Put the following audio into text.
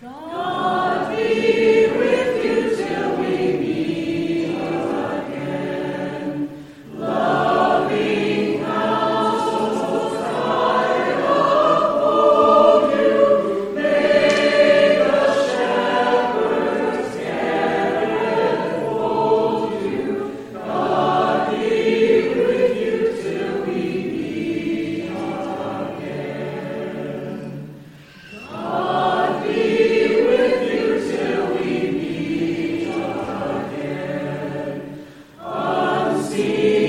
God see.